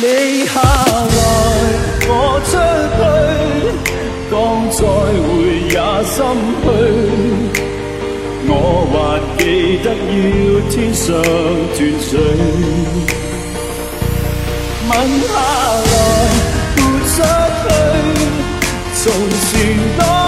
你下來，我出去，當再會也心虛。我還記得要天上斷水，吻下來，豁出去，從前多。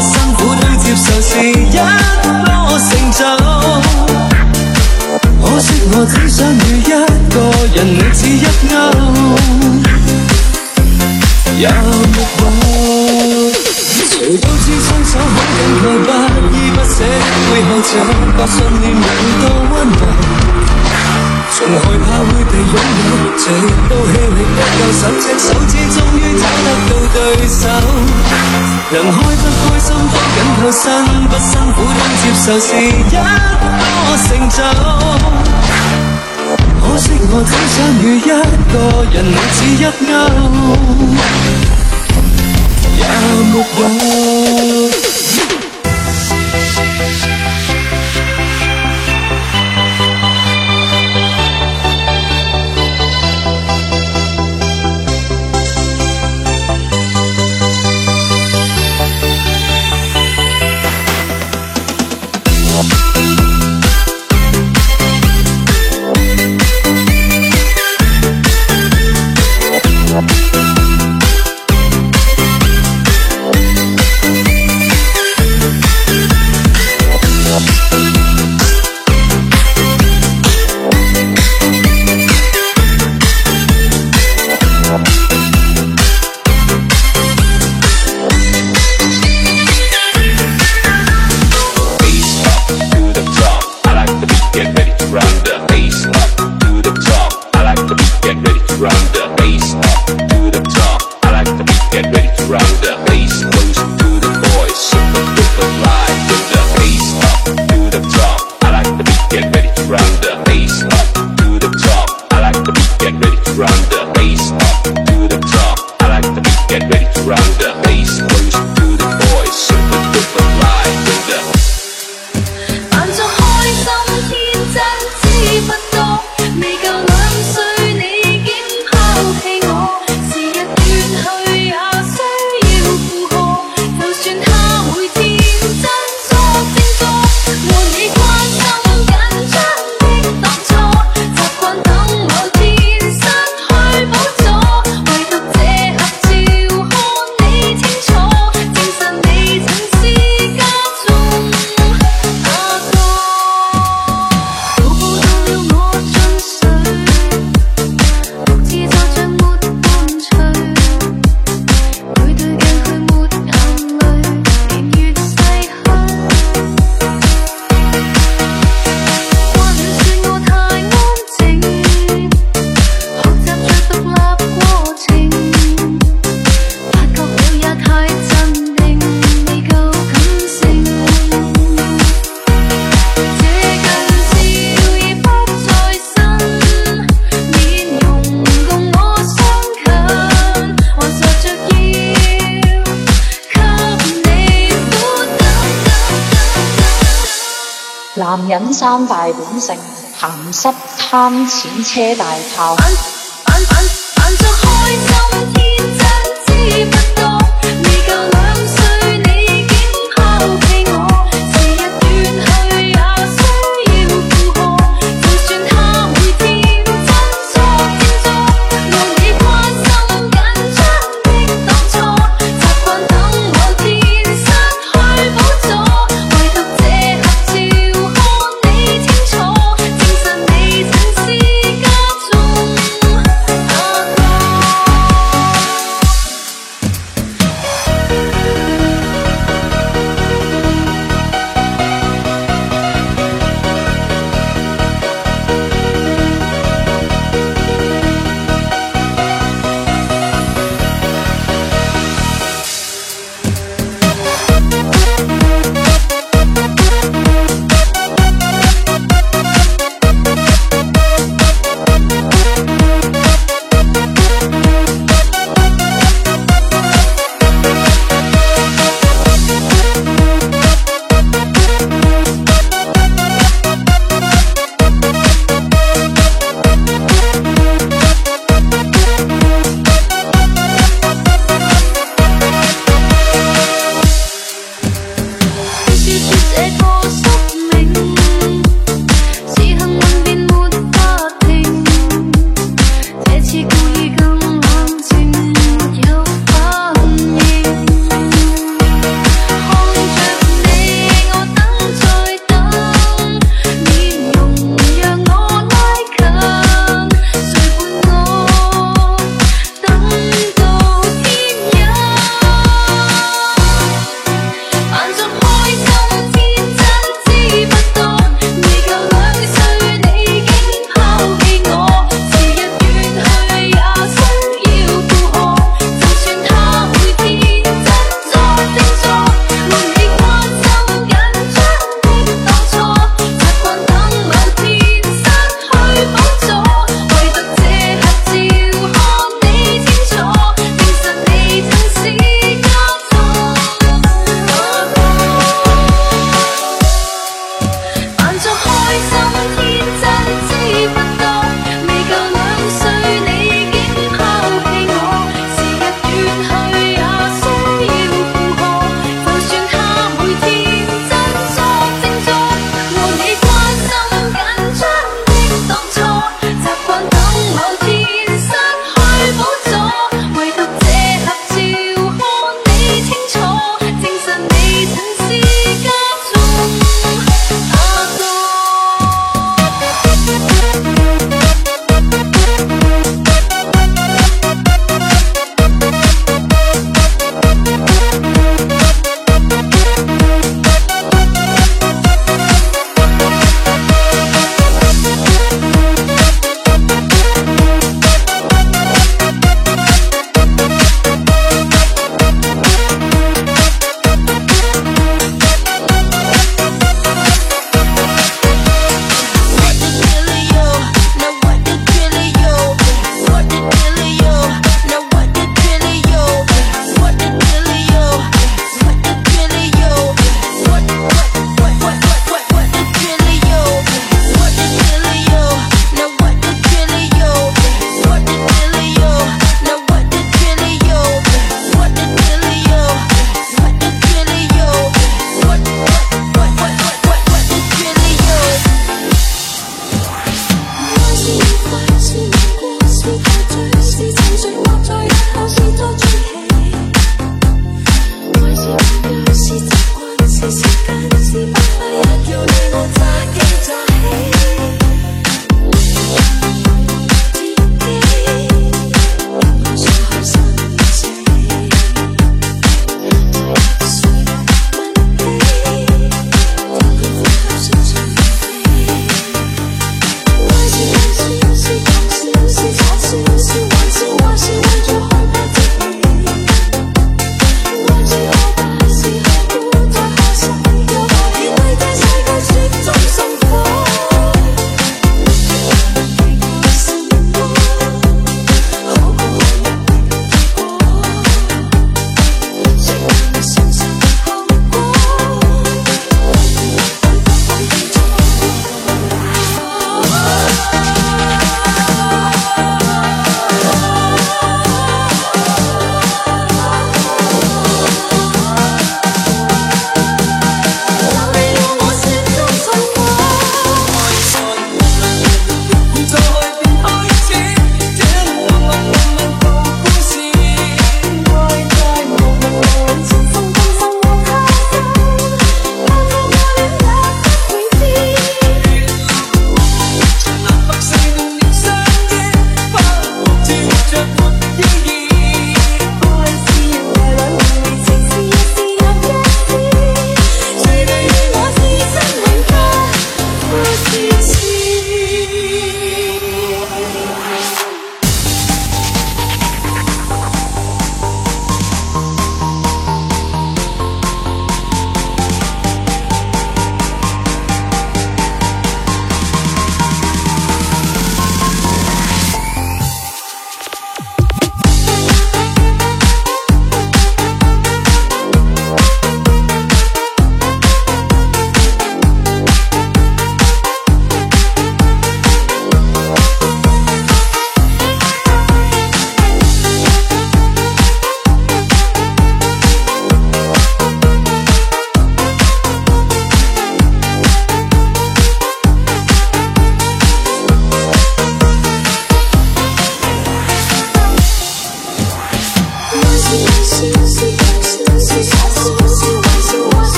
辛苦都接受是一颗成就。可惜我只想与一个人彼此一勾，也没错。谁都知双手可忍耐不依不舍的背后，这个信念有多温柔。从害怕会被拥有，直到气力不够，十隻手指终于找得到对手。能开不开心，不紧靠身，不辛苦都接受是一个成就。可惜我只想与一个人，我只一勾，也没有。贪钱车大炮。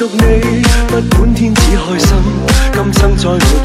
独你，不管天子开心，今生再会。